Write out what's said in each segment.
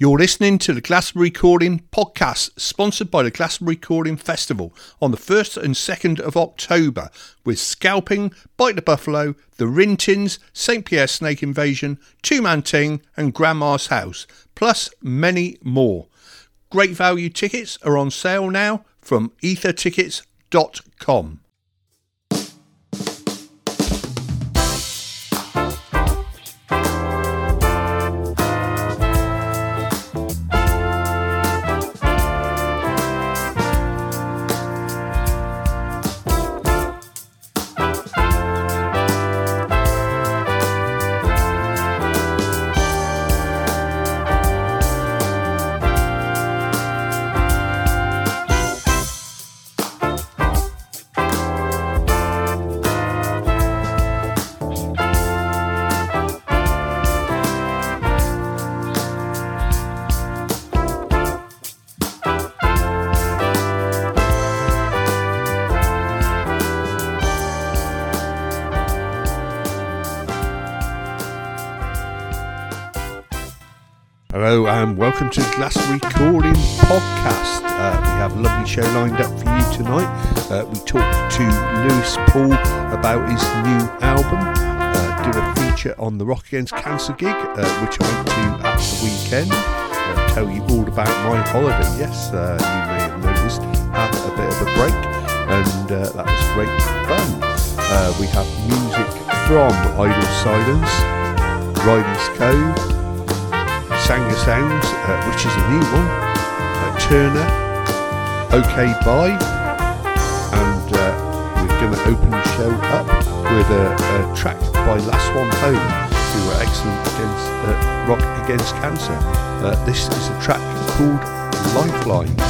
You're listening to the Glastonbury Calling podcast, sponsored by the Glastonbury Calling Festival on the 1st and 2nd of October, with Scalping, Bite the Buffalo, The Rintins, St. Pierre Snake Invasion, Two Man Ting, and Grandma's House, plus many more. Great value tickets are on sale now from ethertickets.com. welcome to Glass Recording Podcast. Uh, we have a lovely show lined up for you tonight. Uh, we talked to Lewis Poole about his new album, uh, did a feature on the Rock Against Cancer gig, uh, which I went to at the weekend. I'll tell you all about my holiday. Yes, uh, you may have noticed, had a bit of a break, and uh, that was great fun. we have music from Idle Silence, Riley's Cove, Sangha Sounds, uh, which is a new one, uh, Turner, OK Bye, and uh, we're going to open the show up with a, a, track by Last One Home, who are excellent against uh, rock against cancer. Uh, this is a track called Lifeline.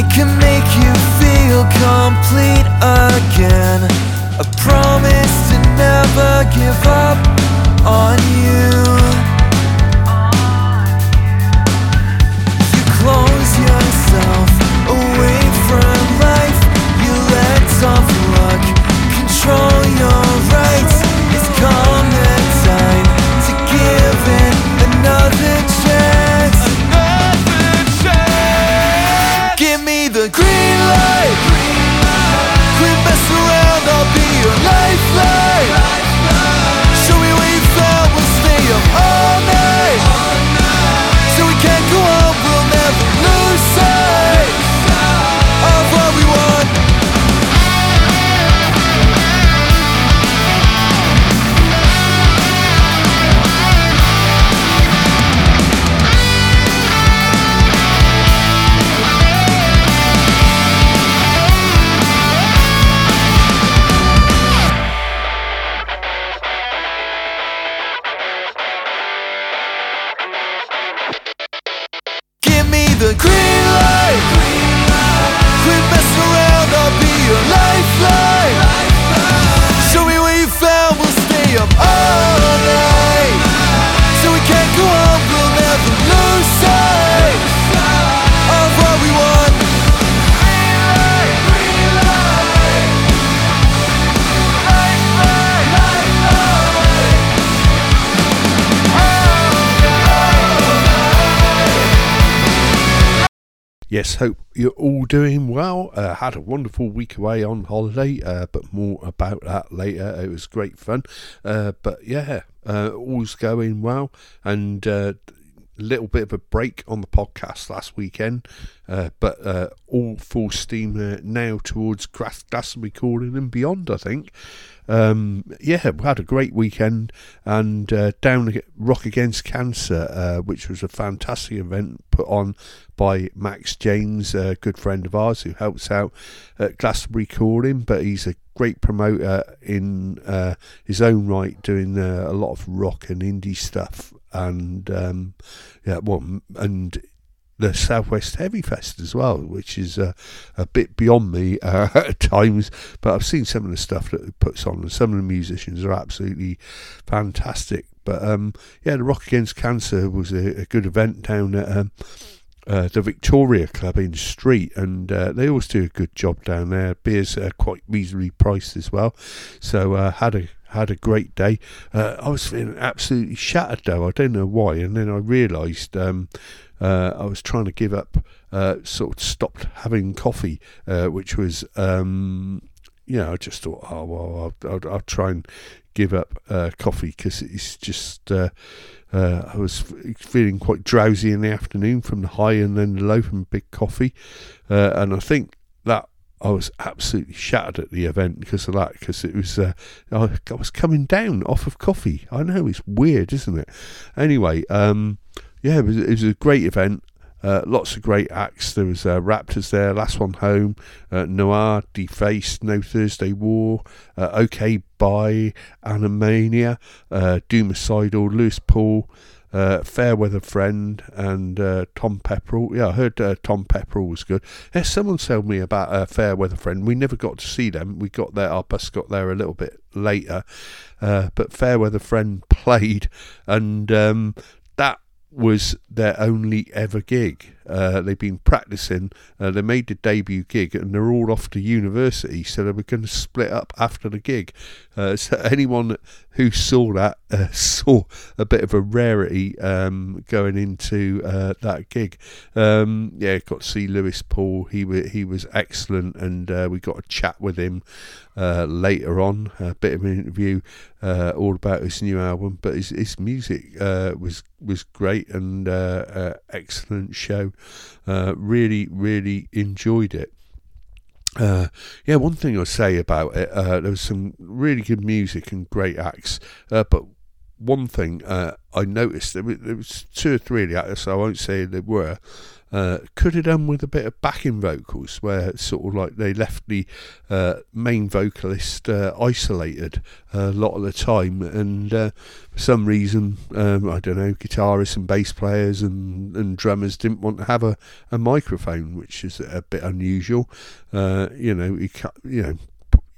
I can make you feel complete again. I promise to never give up on you. Yes, hope you're all doing well. Uh, had a wonderful week away on holiday, uh, but more about that later. It was great fun. Uh, but yeah, uh, all's going well. And a uh, little bit of a break on the podcast last weekend, uh, but all full steam now towards grass recording and beyond, I think um, yeah, we had a great weekend and uh, down Rock Against Cancer, uh, which was a fantastic event put on by Max James, a good friend of ours who helps out at Glastonbury Calling, but he's a great promoter in uh, his own right, doing uh, a lot of rock and indie stuff. And um, yeah, well, and the Southwest Heavy Fest as well, which is uh, a bit beyond me uh, at times. But I've seen some of the stuff that it puts on, and some of the musicians are absolutely fantastic. But um, yeah, the Rock Against Cancer was a, a good event down at um, uh, the Victoria Club in Street, and uh, they always do a good job down there. Beers are quite reasonably priced as well, so uh, had a had a great day. Uh, I was feeling absolutely shattered though. I don't know why, and then I realised. Um, uh, I was trying to give up, uh, sort of stopped having coffee, uh, which was, um, you know, I just thought, oh, well, I'll, I'll, I'll try and give up uh, coffee because it's just, uh, I was feeling quite drowsy in the afternoon from the high and then the low from big coffee. and I think that I was absolutely shattered at the event because of that. Because it was, uh, I, was coming down off of coffee. I know it's weird, isn't it? Anyway, um, yeah, it was, it was a great event. Uh, lots of great acts. There was uh, Raptors there, Last One Home, uh, Noir, Defaced, No Thursday War, uh, OK Bye, Animania, uh, Doomicidal, Lewis Poole, uh, Fairweather Friend, and uh, Tom Pepperell. Yeah, I heard Tom Pepperell was good. Yeah, someone told me about Fairweather Friend. We never got to see them. We got there, our bus got there a little bit later, but Fairweather Friend played, and um, was their only ever gig. Uh, they've been practicing. Uh, they made the debut gig, and they're all off to university, so they were going to split up after the gig. Uh, so anyone who saw that uh, saw a bit of a rarity um, going into uh, that gig. Um, yeah, got to see Lewis Poole. He was he was excellent, and uh, we got a chat with him later on. A bit of an interview all about his new album, but his his music was was great and excellent show. Uh, really, really enjoyed it. Uh, yeah, one thing I'll say about it, uh, there was some really good music and great acts, uh, but one thing uh, I noticed there was, there was, two or three of the actors, so I won't say there were, uh, could have done with a bit of backing vocals, where sort of like they left the uh, main vocalist uh, isolated a lot of the time, and uh, for some reason, um, I don't know, guitarists and bass players and, and drummers didn't want to have a, a microphone, which is a bit unusual. Uh, you know, you, you know,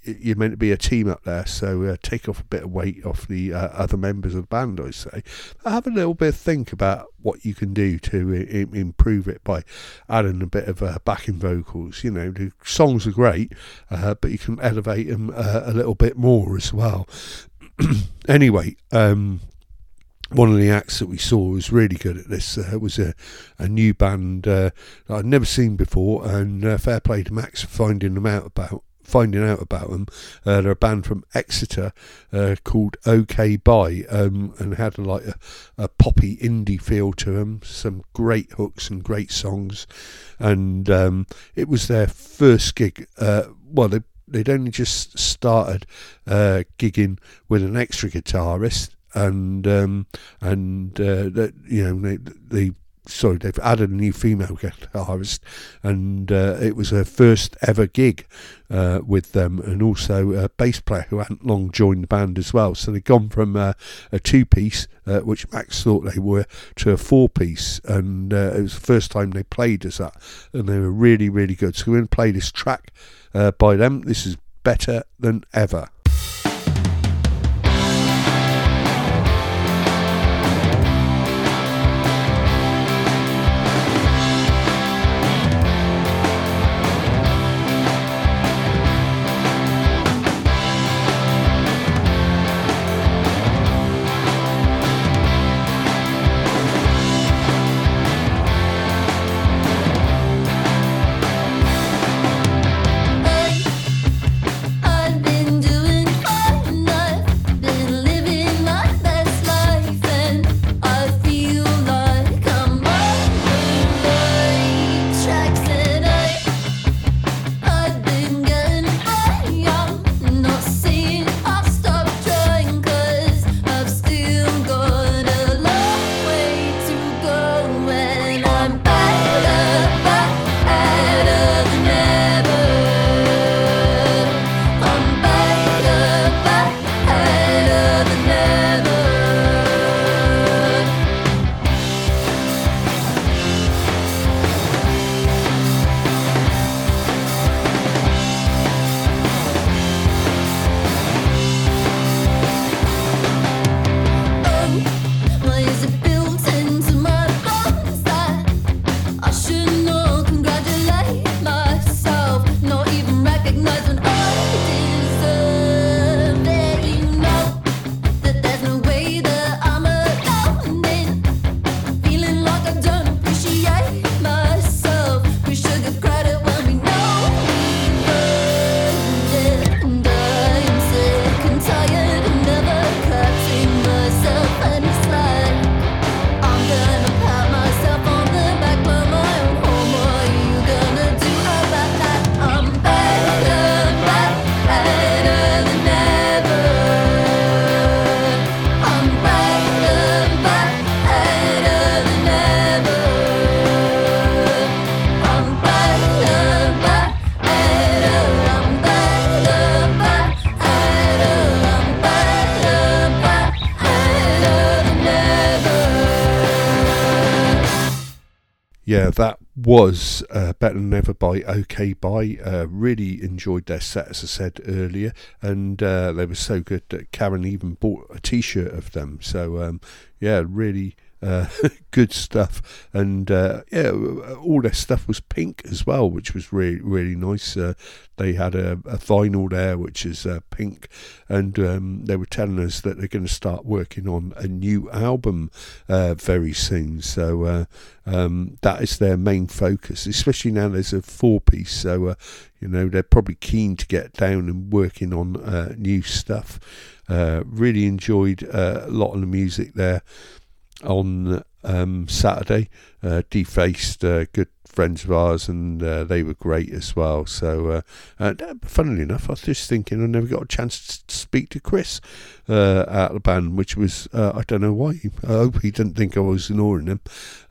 you're meant to be a team up there, so uh, take off a bit of weight off the uh, other members of the band, I say. Have a little bit of think about what you can do to I- improve it by adding a bit of uh, backing vocals. You know, the songs are great, uh, but you can elevate them uh, a little bit more as well. anyway, um, one of the acts that we saw was really good at this. Uh, was a, a new band uh, I'd never seen before, and uh, fair play to Max for finding them out about finding out about them. Uh, they're a band from Exeter uh, called OK Bye um, and had like a, a, poppy indie feel to them. Some great hooks and great songs, and um, it was their first gig. Uh, well, they they'd only just started uh, gigging with an extra guitarist. And um, and uh, you know they, they sorry, they've added a new female guitarist, and uh, it was her first ever gig uh, with them, and also a bass player who hadn't long joined the band as well. So they've gone from uh, a two piece, uh, which Max thought they were, to a four piece, and uh, it was the first time they played as that, and they were really, really good. So we're going to play this track uh, by them. This is better than ever. Was uh, Better Than Ever by OK Bye. Uh, really enjoyed their set, as I said earlier, and uh, they were so good that Karen even bought a t shirt of them. So, um, yeah, really good stuff, and uh, yeah, all their stuff was pink as well, which was really really nice. Uh, they had a, a, vinyl there which is uh, pink, and um, they were telling us that they're going to start working on a new album uh, very soon. So uh, um, that is their main focus, especially now there's a four piece. So you know they're probably keen to get down and working on new stuff. really enjoyed a lot of the music there on um, Saturday. Uh, defaced uh, good friends of ours, and uh, they were great as well. So, uh, uh, funnily enough, I was just thinking I never got a chance to speak to Chris uh, out the band, which was I don't know why. I hope he didn't think I was ignoring him.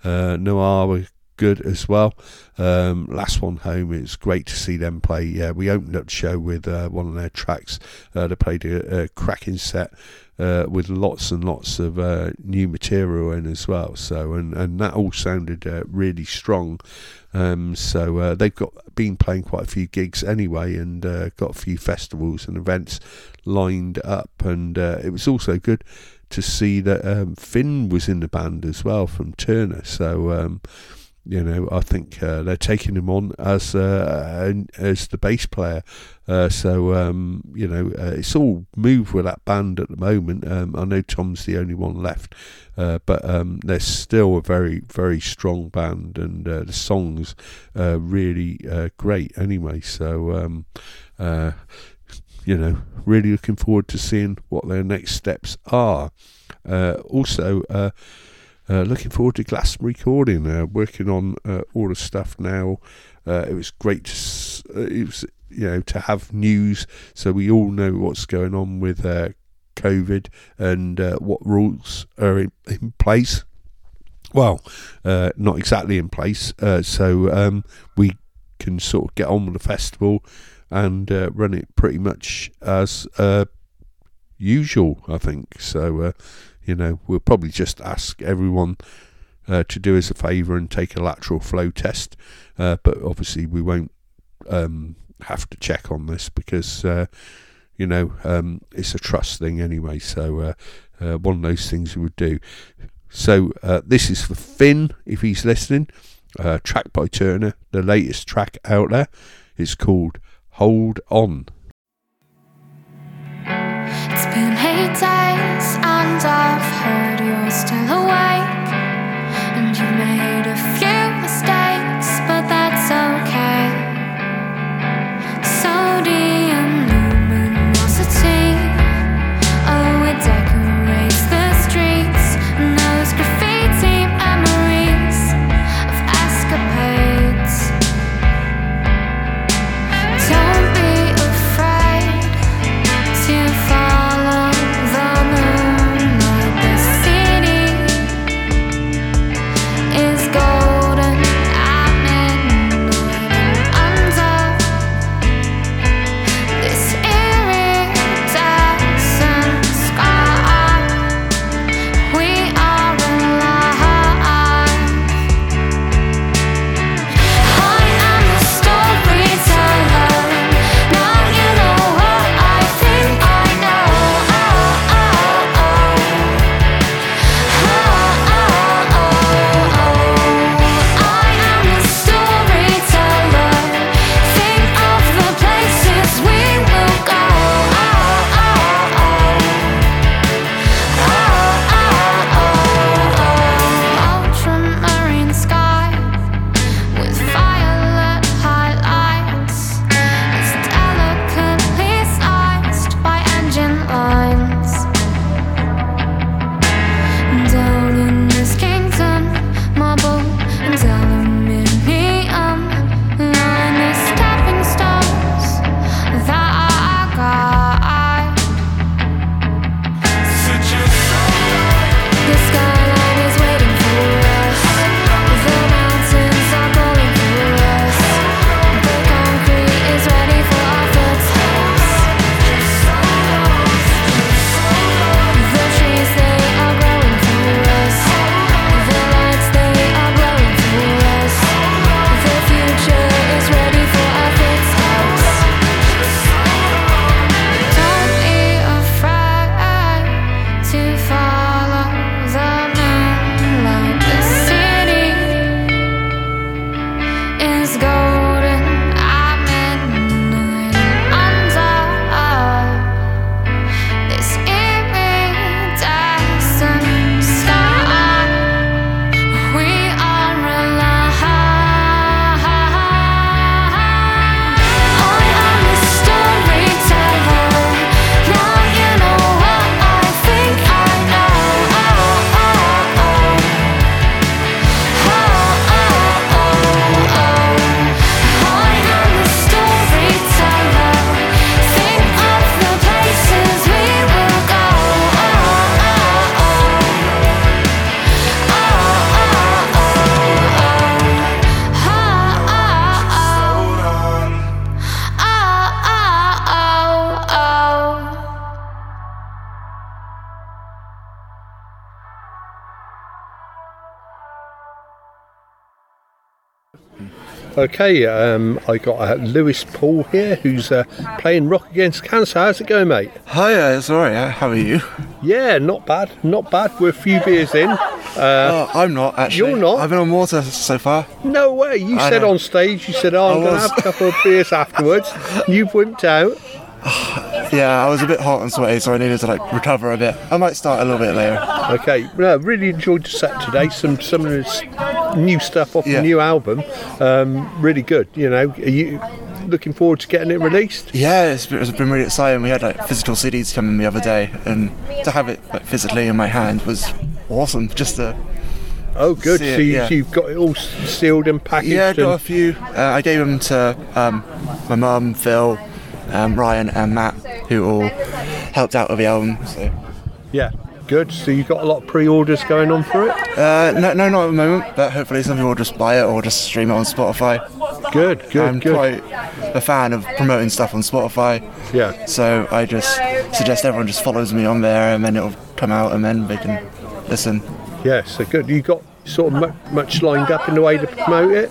Noir were good as well. Um, last one home, it's great to see them play. Yeah, we opened up the show with uh, one of their tracks. Uh, they played a, a cracking set uh, with lots and lots of uh, new material in as well. So and and that all sounded uh, really strong. Um, so uh, they've got been playing quite a few gigs anyway, and uh, got a few festivals and events lined up. And uh, it was also good to see that um, Finn was in the band as well from Turner. So. Um, you know, I think uh, they're taking him on as uh, as the bass player. Uh, so um, you know, uh, it's all moved with that band at the moment. Um, I know Tom's the only one left, uh, but um, they're still a very very strong band, and uh, the songs are really great. Anyway, so um, you know, really looking forward to seeing what their next steps are. also uh, looking forward to Glass recording. Uh, working on uh, all the stuff now. Uh, it was great. To, uh, it was you know to have news, so we all know what's going on with COVID and what rules are in, in place. Well, not exactly in place. so um, we can sort of get on with the festival and run it pretty much as usual. I think so you know, we'll probably just ask everyone uh, to do us a favour and take a lateral flow test, uh, but obviously we won't um, have to check on this because uh, you know um, it's a trust thing anyway. So uh, uh, one of those things we would do. So uh, this is for Finn if he's listening. track by Turner, the latest track out there. It's called Hold On. It's been eight days and I've heard you're still awake Okay, um, I got uh, Lewis Poole here, who's uh, playing Rock Against Cancer. How's it going, mate? Hi, uh, it's alright. uh, How are you? Yeah, not bad, not bad. We're a few beers in. Uh, I'm not actually. you're not? I've been on water so far. No way. You I said know. on stage, you said, oh, I'm going to have a couple of beers afterwards. You've wimped out. Yeah, I was a bit hot and sweaty, so I needed to like recover a bit. I might start a little bit later. Okay, no, really enjoyed the set today. Some some of this new stuff off Yeah. the new album. Um, really good. You know, are you looking forward to getting it released? Yeah, it's been, it's been really exciting. We had like physical CDs coming the other day, and to have it like, physically in my hand was awesome. Just to Oh, good. So you, yeah. you've got it all sealed and packaged. yeah, I got a few. Uh, I gave them to um, my mum, Phil, um, Ryan, and Matt, who all helped out with the album. So. yeah, good. So you've got a lot of pre-orders going on for it. Uh, no, no, not at the moment, but hopefully some people will just buy it or just stream it on Spotify. Good, good, I'm good. quite a fan of promoting stuff on Spotify, Yeah. so I just suggest everyone just follows me on there, and then it'll come out, and then they can listen. Yeah, so good. You got sort of mu- much lined up in the way to promote it.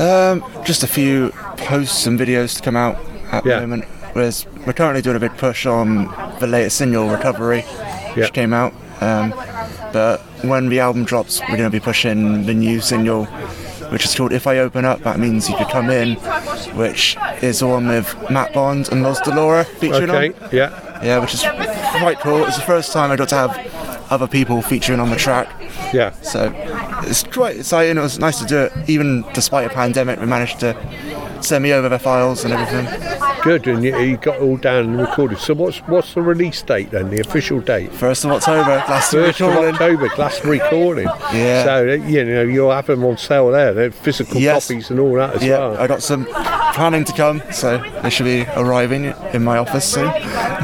Um, just a few posts and videos to come out at Yeah. the moment. Whereas we're currently doing a big push on the latest single, Recovery, Yeah. which came out. Um, but when the album drops, we're going to be pushing the new single, which is called If I Open Up, That Means You Could Come In, which is the one with Matt Bond and Los Delora featuring Okay. on. Yeah. Yeah, which is quite cool. It's the first time I got to have other people featuring on the track. Yeah. So it's quite exciting. It was nice to do it, even despite a pandemic. We managed to send me over their files and everything. Good, and you, you got it all down and recorded. So what's what's the release date then? The official date? First of October, last First of recording. October, last recording. Yeah. So uh, you know you'll have them on sale there. They're physical Yes. copies and all that as Yeah, well. I got some planning to come, so they should be arriving in my office soon.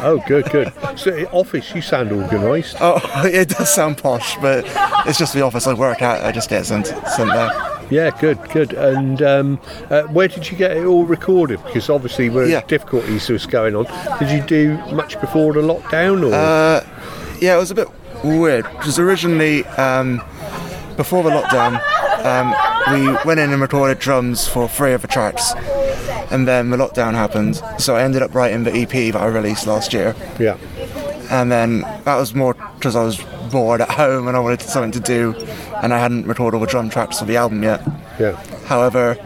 Oh, good, good. So office, you sound organised. Oh, it does sound posh, but it's just the office I work at. I just get sent sent there. Yeah, good, good. And um, uh, where did you get it all recorded? Because obviously, where Yeah. difficulties was going on. Did you do much before the lockdown, or Uh, Yeah, it was a bit weird because originally, um, before the lockdown, um, we went in and recorded drums for three of the tracks, and then the lockdown happened. So I ended up writing the EP that I released last year, yeah, and then that was more because I was bored at home and I wanted something to do, and I hadn't recorded all the drum tracks for the album yet. yeah, However,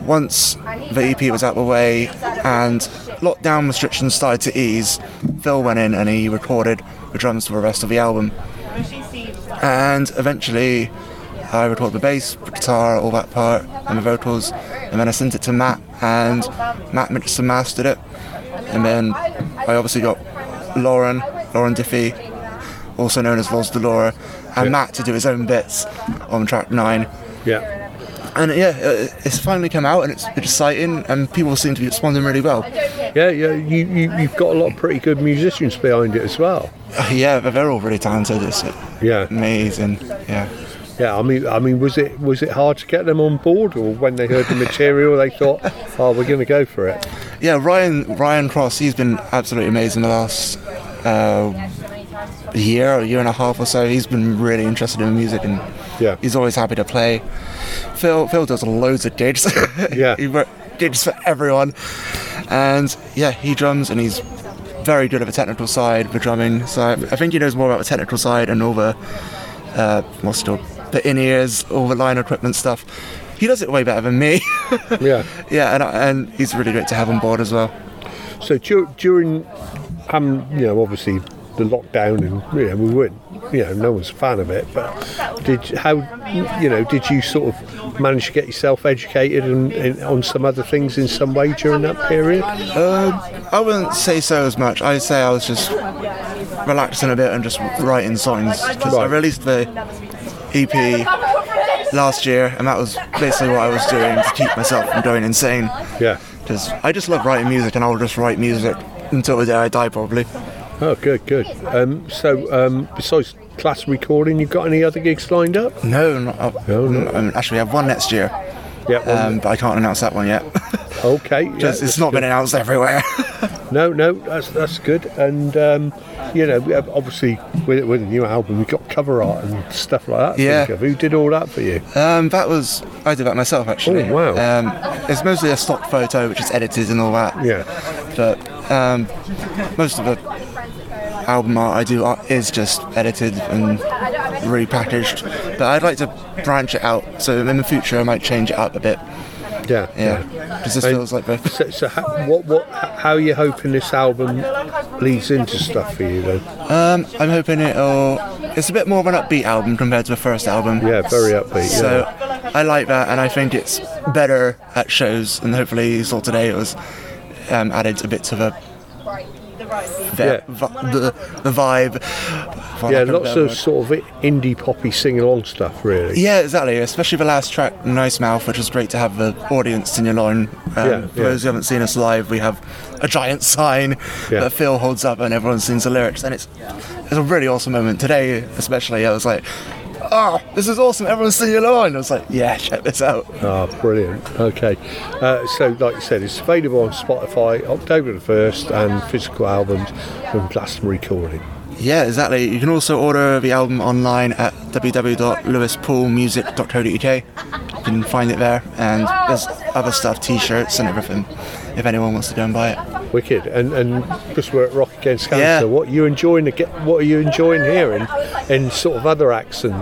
once the EP was out of the way and lockdown restrictions started to ease, Phil went in and he recorded the drums for the rest of the album. And eventually, I recorded the bass, the guitar, all that part, and the vocals, and then I sent it to Matt, and Matt mixed and mastered it. And then I obviously got Lauren, Lauren Diffie, also known as Los Delora, and Yeah. Matt to do his own bits on track nine yeah. and yeah, uh, it's finally come out and it's exciting, and people seem to be responding really well. Yeah, yeah, you, you, you've got a lot of pretty good musicians behind it as well. Uh, yeah, they're they're all really talented. It's Yeah, amazing. Yeah. yeah. I mean, I mean, was it was it hard to get them on board, or when they heard the material, they thought, "Oh, we're going to go for it." Yeah, Ryan Ryan Cross, he's been absolutely amazing the last uh, year, a year and a half or so. He's been really interested in music and Yeah. he's always happy to play. Phil Phil does loads of gigs. Yeah. he wrote gigs for everyone, and yeah, he drums and he's very good at the technical side for drumming. So I, think he knows more about the technical side and all the uh, what's it the in ears, all the line equipment stuff. He does it way better than me. Yeah. yeah, and and he's really great to have on board as well. So during, um, you know, obviously the lockdown, and we weren't, you know, no one's a fan of it. But did how, you know, did you sort of manage to get yourself educated and, and on some other things in some way during that period? Uh, I wouldn't say so as much. I'd say I was just relaxing a bit and just writing songs. 'Cause I Right. released the EP last year, and that was basically what I was doing to keep myself from going insane. Yeah. Because I just love writing music, and I'll just write music until the day I die, probably. Oh, good, good. Um, so um, besides class recording, you've got any other gigs lined up? No, not, No, no. um, actually, I have one next year, Yeah. well, um, but I can't announce that one yet. okay. yeah, Just, it's not been announced everywhere. No, no, that's that's good. And um, you know, obviously with, with the new album, we've got cover art and stuff like that. Yeah. think of. Who did all that for you? Um, that was I did that myself actually. Oh, wow. Um, it's mostly a stock photo, which is edited and all that. Yeah. But um, most of the album art I do is just edited and repackaged. But I'd like to branch it out, so in the future I might change it up a bit. Yeah. Yeah, because this And- feels like both. So, so how, what, what, how are you hoping this album leads into stuff for you then? Um, I'm hoping it'll. It's a bit more of an upbeat album compared to the first album. Yeah, very upbeat. So yeah. I like that, and I think it's better at shows. And hopefully, you saw today it was um, added a bit to the the, Yeah. vi- the, the vibe. for yeah, lots of word. sort of indie poppy sing along stuff, really. Yeah, exactly. Especially the last track, Nice Mouth, which was great to have the audience sing along. Um, Yeah, for yeah. those who haven't seen us live, we have a giant sign Yeah. that Phil holds up and everyone sings the lyrics, and it's it's a really awesome moment. Today, especially, I was like, "Oh, this is awesome! Everyone's singing along." I was like, "Yeah, check this out." Ah, brilliant. Okay. Uh, so, like you said, it's available on Spotify October the 1st and physical albums from Glastonbury Calling. Yeah, exactly. You can also order the album online at www.lewispoolmusic.co.uk. You can find it there, and there's other stuff, T-shirts and everything. If anyone wants to go and buy it. Wicked. And and because we're at Rock Against Cancer, Yeah. what you enjoying? Get what are you enjoying hearing in sort of other acts and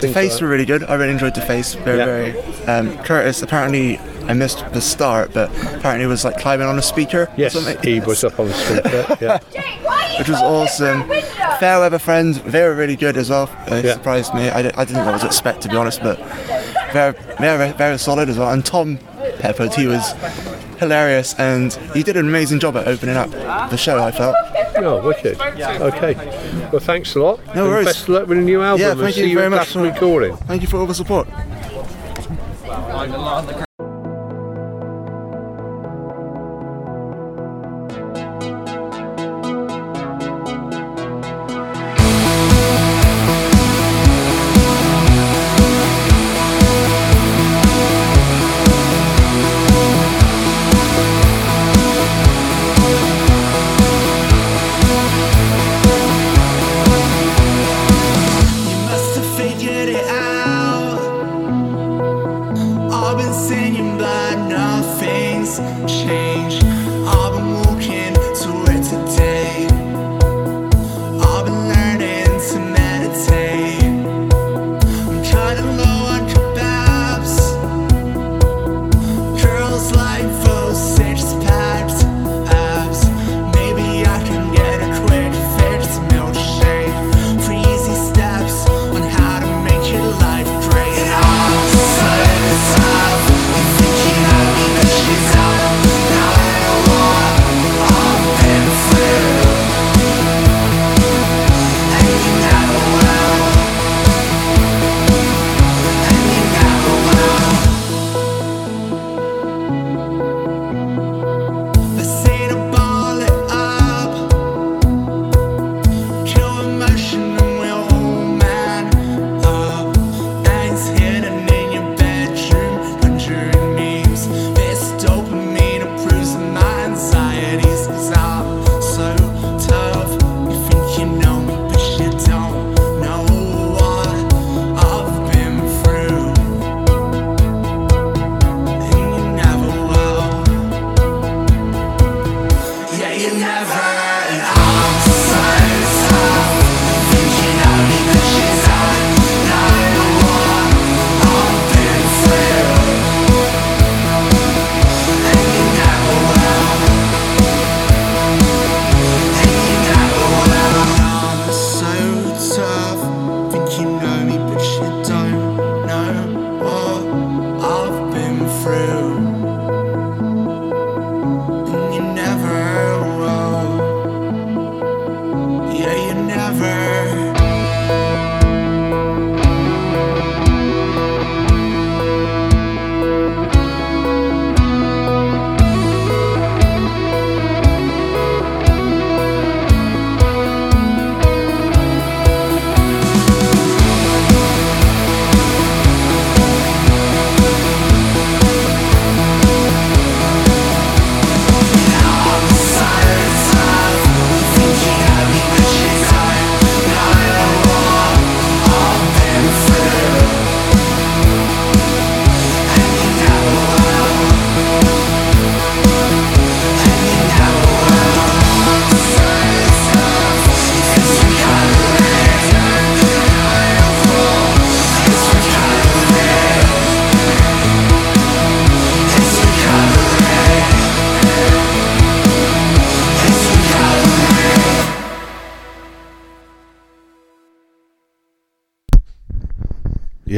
things Face like were really good. I really enjoyed the face. Very, Yeah. very. Um, Curtis apparently I missed the start, but apparently it was like climbing on a speaker. or Yes, something. he was up on the speaker. Yeah. which was awesome. Fair weather friends, they were really good as well. It Yeah. surprised me. I, I didn't know what to expect to be honest, but very, very, very solid as well. And Tom Peppard, he was hilarious, and you did an amazing job at opening up the show. I felt. Oh, wicked. Okay. Well, thanks a lot. No worries. Best of luck with the new album. Yeah, and thank see you you very much for- Recording. Thank you for all the support.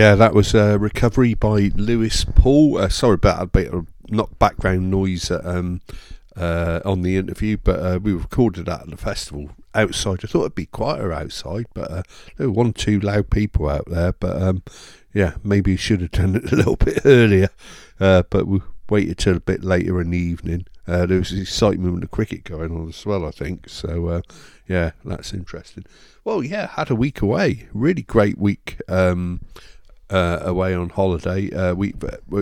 Yeah, that was uh, Recovery by Lewis Poole. Uh, sorry about a bit of not background noise um, uh, on the interview, but uh, we recorded that at the festival outside. I thought it'd be quieter outside, but uh, there were one two loud people out there. But um, yeah, maybe should have done it a little bit earlier, uh, but we waited till a bit later in the evening. Uh, there was excitement with the cricket going on as well, I think. So uh, yeah, that's interesting. Well, yeah, had a week away. Really great week um, uh, away on holiday. Uh, we,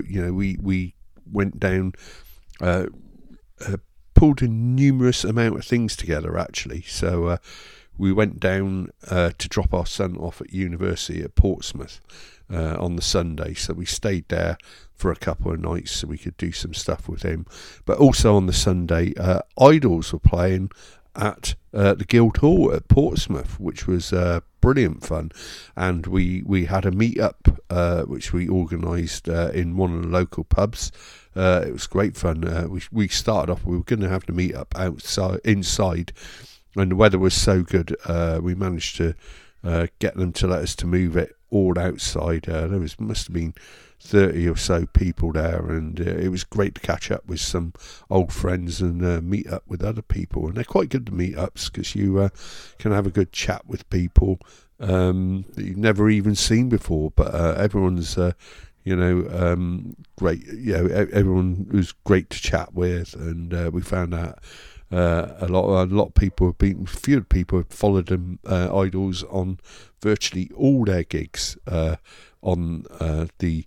you know, we we went down, uh, uh, pulled a numerous amount of things together actually. So uh, we went down uh, to drop our son off at university at Portsmouth uh, on the Sunday. So we stayed there for a couple of nights so we could do some stuff with him. But also on the Sunday, uh, IDLES were playing at uh, the Guildhall at Portsmouth, which was uh, brilliant fun. And we, we had a meet up uh, which we organised uh, in one of the local pubs. Uh, it was great fun. Uh, we, we started off, we were going to have the meet up outside, inside, and the weather was so good. we managed to get them to let us to move it all outside. there was must have been 30 or so people there, and uh, it was great to catch up with some old friends and uh, meet up with other people. And they're quite good to meet ups because you uh, can have a good chat with people um, that you've never even seen before, but uh, everyone's. Uh, you know, um, great. You know, everyone was great to chat with, and uh, we found out uh, a lot a lot of people have been few people have followed them uh, IDLES on virtually all their gigs uh, on the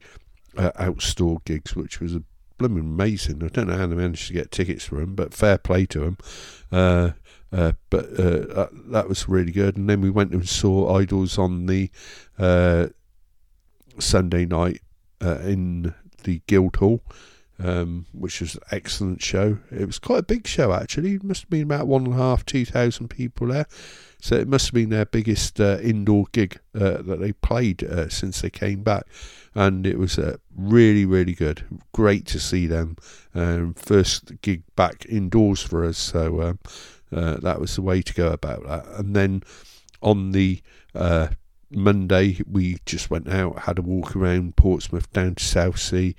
uh, outstore gigs, which was a blooming amazing. I don't know how they managed to get tickets for them, but fair play to them. Uh, uh, but uh, that was really good. And then we went and saw IDLES on the uh, Sunday night uh, in the Guildhall. Um, which was an excellent show. It was quite a big show actually. It must have been about one and a half, two thousand people there. So it must have been their biggest uh, indoor gig uh, that they played uh, since they came back, and it was uh, really, really good. Great to see them. Um, first gig back indoors for us, so um, uh, that was the way to go about that. And then on the uh, Monday, we just went out, had a walk around Portsmouth down to Southsea,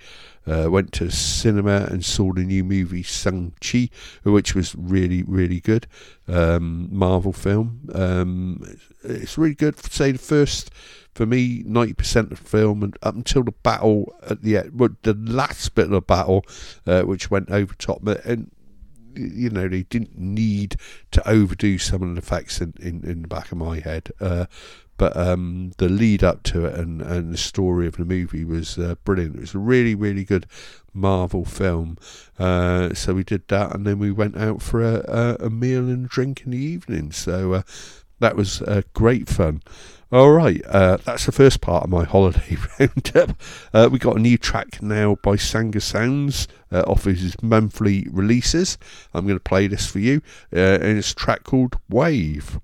uh, went to cinema and saw the new movie Shang-Chi, which was really, really good. Um, Marvel film. Um, it's really good. Say the first, for me, 90% of the film, and up until the battle at the end, well, the last bit of the battle, uh, which went over top. And you know they didn't need to overdo some of the effects in, in, in the back of my head uh, but um, the lead up to it and, and the story of the movie was uh, brilliant. It was a really, really good Marvel film. Uh, so we did that, and then we went out for a, a, a meal and drink in the evening. So uh, that was uh, great fun. All right, uh, that's the first part of my holiday roundup. Uh, we got a new track now by Sangha Sounds off his monthly releases. I'm going to play this for you, and it's a track called Wave.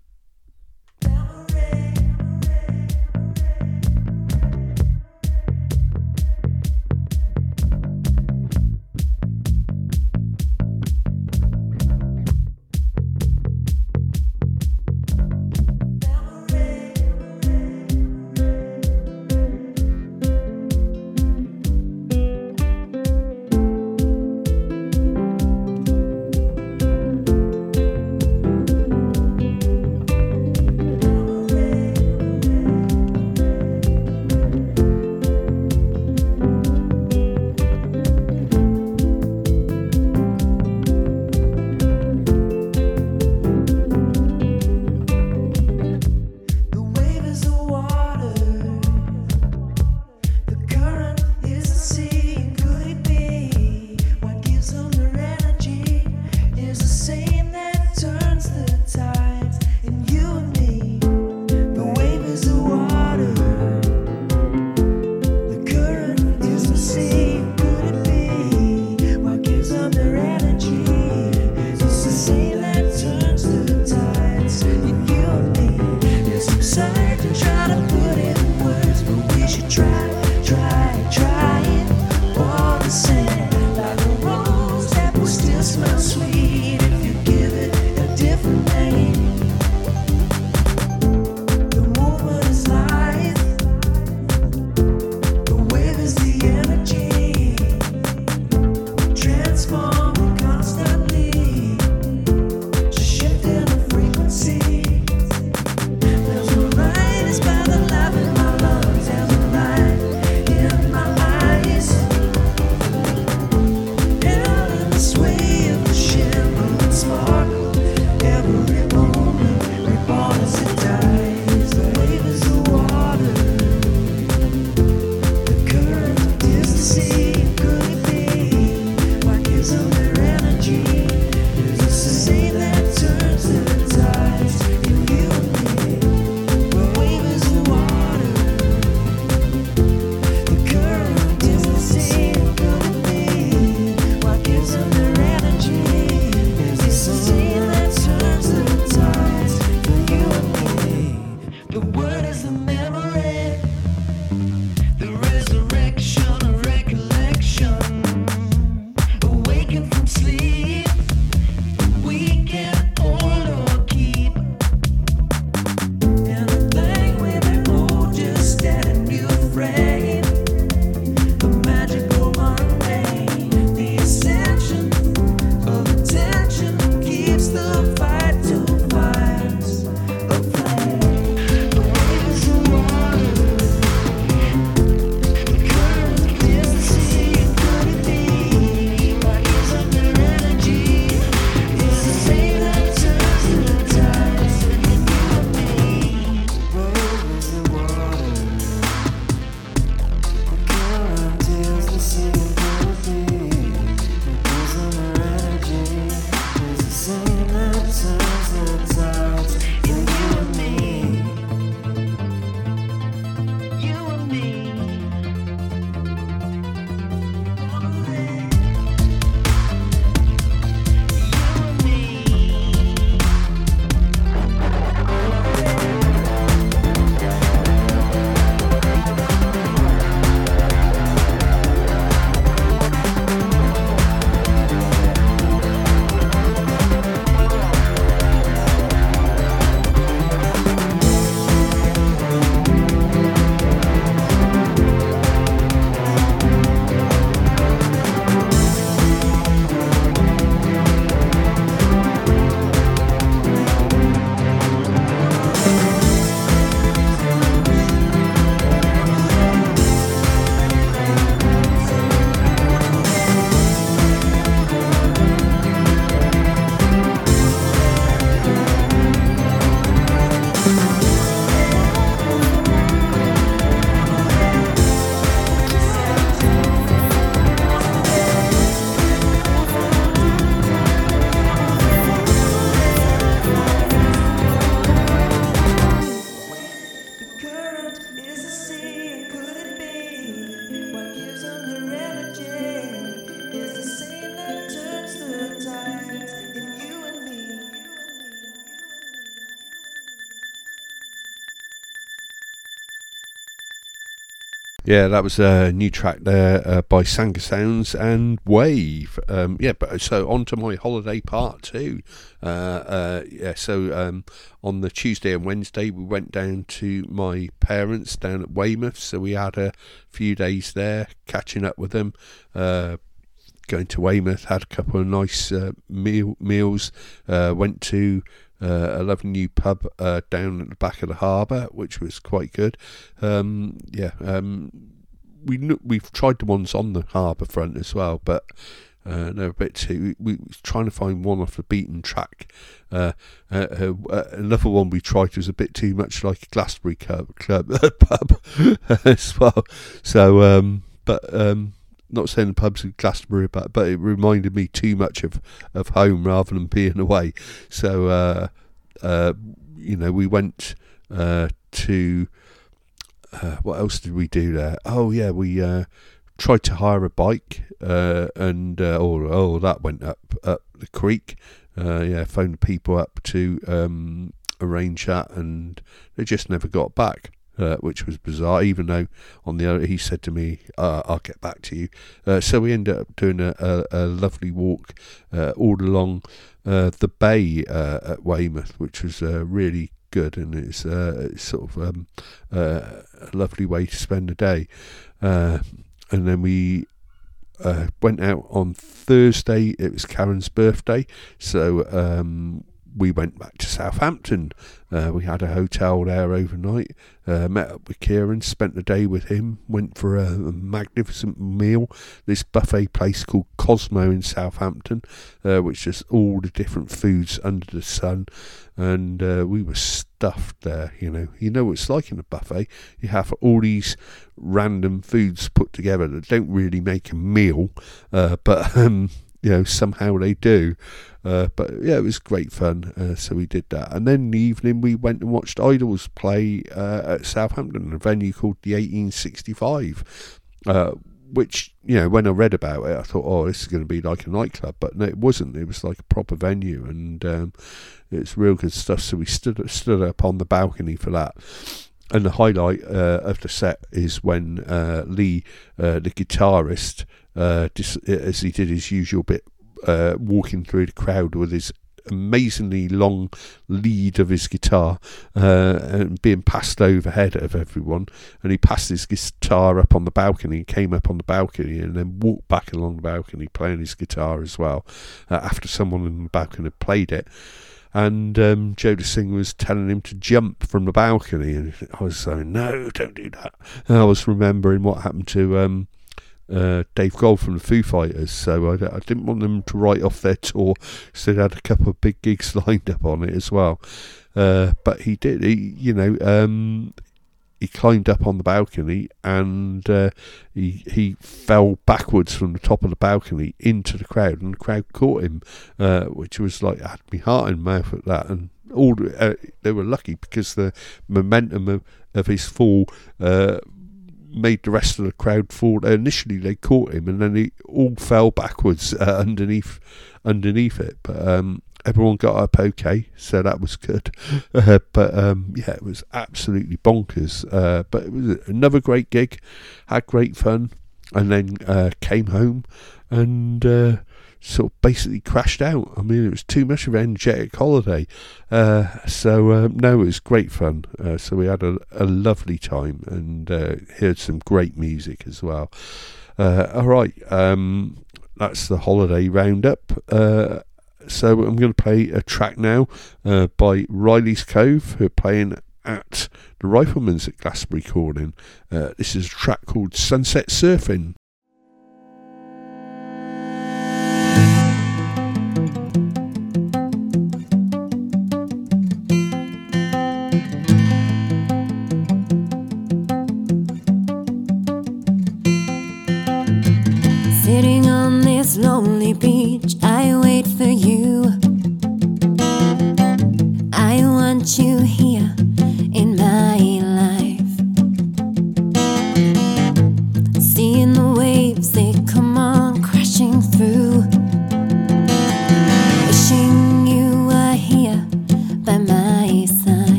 Yeah, that was a new track there uh, by Sangha Sounds and Wave. Um, yeah, but so on to my holiday part two. Uh, uh, yeah, so um, on the Tuesday and Wednesday we went down to my parents down at Weymouth. So we had a few days there, catching up with them. Uh, going to Weymouth, had a couple of nice uh, meal meals. Uh, went to uh, a lovely new pub uh, down at the back of the harbour, which was quite good. Um, yeah, um, we we've tried the ones on the harbour front as well, but uh, they're a bit too. We, we trying to find one off the beaten track. Uh, uh, uh, uh, another one we tried was a bit too much like a Glastonbury club, club pub as well. So, um, but um, not saying the pubs in Glastonbury, but but it reminded me too much of, of home rather than being away. So uh, uh, you know, we went uh, to uh, what else did we do there? Oh yeah, we uh, tried to hire a bike, uh, and oh oh that went up up the creek. yeah, phoned people up to um, arrange that, and they just never got back uh, which was bizarre. Even though on the other, he said to me, uh, "I'll get back to you." Uh, so we ended up doing a, a, a lovely walk uh, all along uh, the bay uh, at Weymouth, which was really good, and it's, it's sort of um, a lovely way to spend a day. and then we uh, went out on Thursday. It was Karen's birthday, so um, we went back to Southampton. Uh, we had a hotel there overnight. Uh, met up with Kieran, spent the day with him. Went for a, magnificent meal. This buffet place called Cosmo in Southampton, uh, which is all the different foods under the sun. And uh, we were stuffed there. You know, you know what it's like in a buffet. You have all these random foods put together that don't really make a meal, uh, but um, you know somehow they do. Uh, but yeah, it was great fun. Uh, so we did that, and then in the evening we went and watched IDLES play uh, at Southampton, a venue called the 1865. Uh, which you know, when I read about it, I thought, oh, this is going to be like a nightclub, but no, it wasn't. It was like a proper venue, and um, it's real good stuff. So we stood stood up on the balcony for that. And the highlight uh, of the set is when uh, Lee, the guitarist, dis- as he did his usual bit uh, walking through the crowd with his amazingly long lead of his guitar uh, and being passed overhead of everyone. And he passed his guitar up on the balcony, came up on the balcony, and then walked back along the balcony playing his guitar as well uh, after someone in the balcony had played it. And um, Joe Singh was telling him to jump from the balcony, and I was saying, "No, don't do that." And I was remembering what happened to um, uh, Dave Grohl from the Foo Fighters, so I, I, didn't want them to write off their tour, so they had a couple of big gigs lined up on it as well. Uh, but he did, he, you know, um, he climbed up on the balcony and uh, he he fell backwards from the top of the balcony into the crowd, and the crowd caught him, uh, which was like I had my heart in my mouth at that, and all uh, they were lucky because the momentum of, of his fall uh, made the rest of the crowd fall. Initially, they caught him, and then he all fell backwards uh, underneath underneath it. But um, everyone got up okay, so that was good. Uh, but um, yeah, it was absolutely bonkers. Uh, but it was another great gig. Had great fun, and then uh, came home and uh, sort of basically crashed out. I mean, it was too much of an energetic holiday. Uh, so, um, no, it was great fun. Uh, so, we had a, a lovely time and uh, heard some great music as well. Uh, all right, um, that's the holiday roundup. Uh, so, I'm going to play a track now uh, by Riley's Cove, who are playing at the Rifleman's at Glastonbury Calling. this is a track called Sunset Surfing. Lonely beach, I wait for you. I want you here in my life.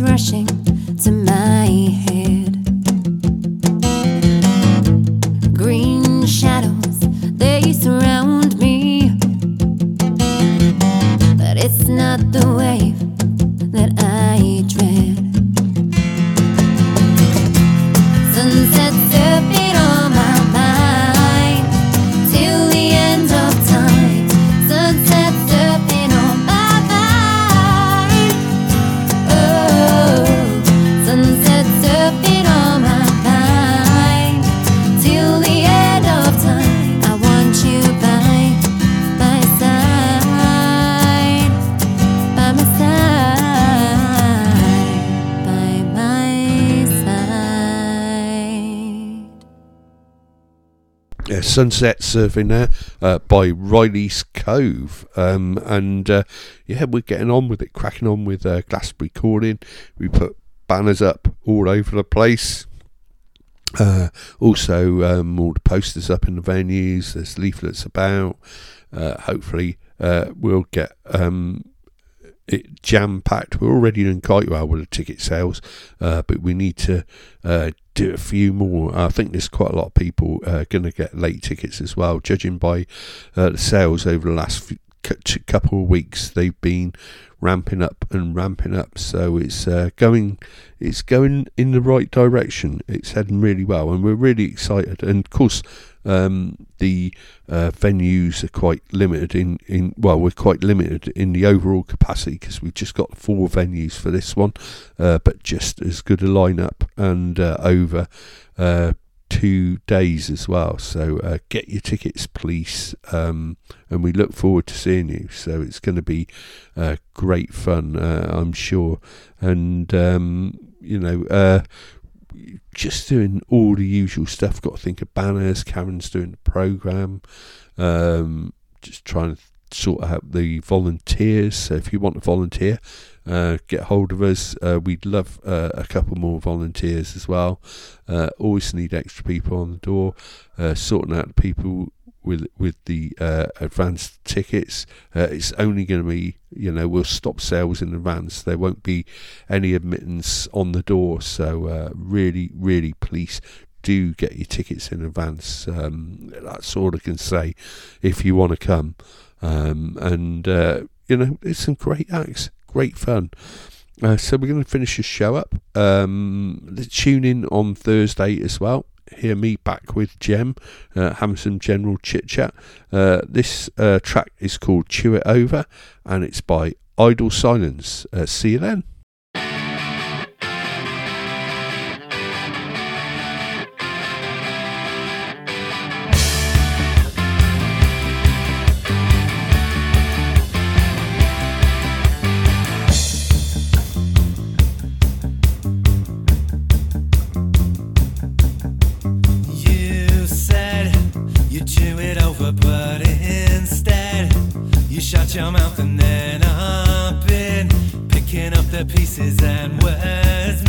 Rushing Sunset Surfing there uh, by Riley's Cove. Um, and uh, yeah, we're getting on with it, cracking on with uh, Glastonbury Calling. We put banners up all over the place. Uh, also, um, all the posters up in the venues. There's leaflets about. Uh, hopefully, uh, we'll get um, it jam packed. We're already doing quite well with the ticket sales, uh, but we need to do a few more. I think there's quite a lot of people uh, going to get late tickets as well, judging by uh, the sales over the last few, t- couple of weeks. They've been ramping up and ramping up, so it's uh, going it's going in the right direction. It's heading really well, and we're really excited. And of course, um, the uh, venues are quite limited in, in well, we're quite limited in the overall capacity because we've just got four venues for this one, uh, but just as good a lineup and uh, over uh, two days as well. So uh, get your tickets, please, um, and we look forward to seeing you. So it's going to be uh, great fun, I'm sure, and um, you know. Just doing all the usual stuff. Got to think of banners. Karen's doing the program. Um, just trying to sort out the volunteers. So if you want to volunteer, uh, get hold of us. Uh, we'd love uh, a couple more volunteers as well. Uh, always need extra people on the door, uh, sorting out the people with with the uh, advanced tickets. Uh, it's only going to be, you know, we'll stop sales in advance. There won't be any admittance on the door. So uh, really, really, please do get your tickets in advance. Um, that's all I can say. If you want to come, um, and uh, you know, it's some great acts, great fun. Uh, so we're going to finish the show up. Um, tune in on Thursday as well. Hear me back with Jem, uh, having some general chit chat. Uh, this uh, track is called Chew It Over, and it's by Idle Silence. Uh, see you then. Shut your mouth and then I've been picking up the pieces and words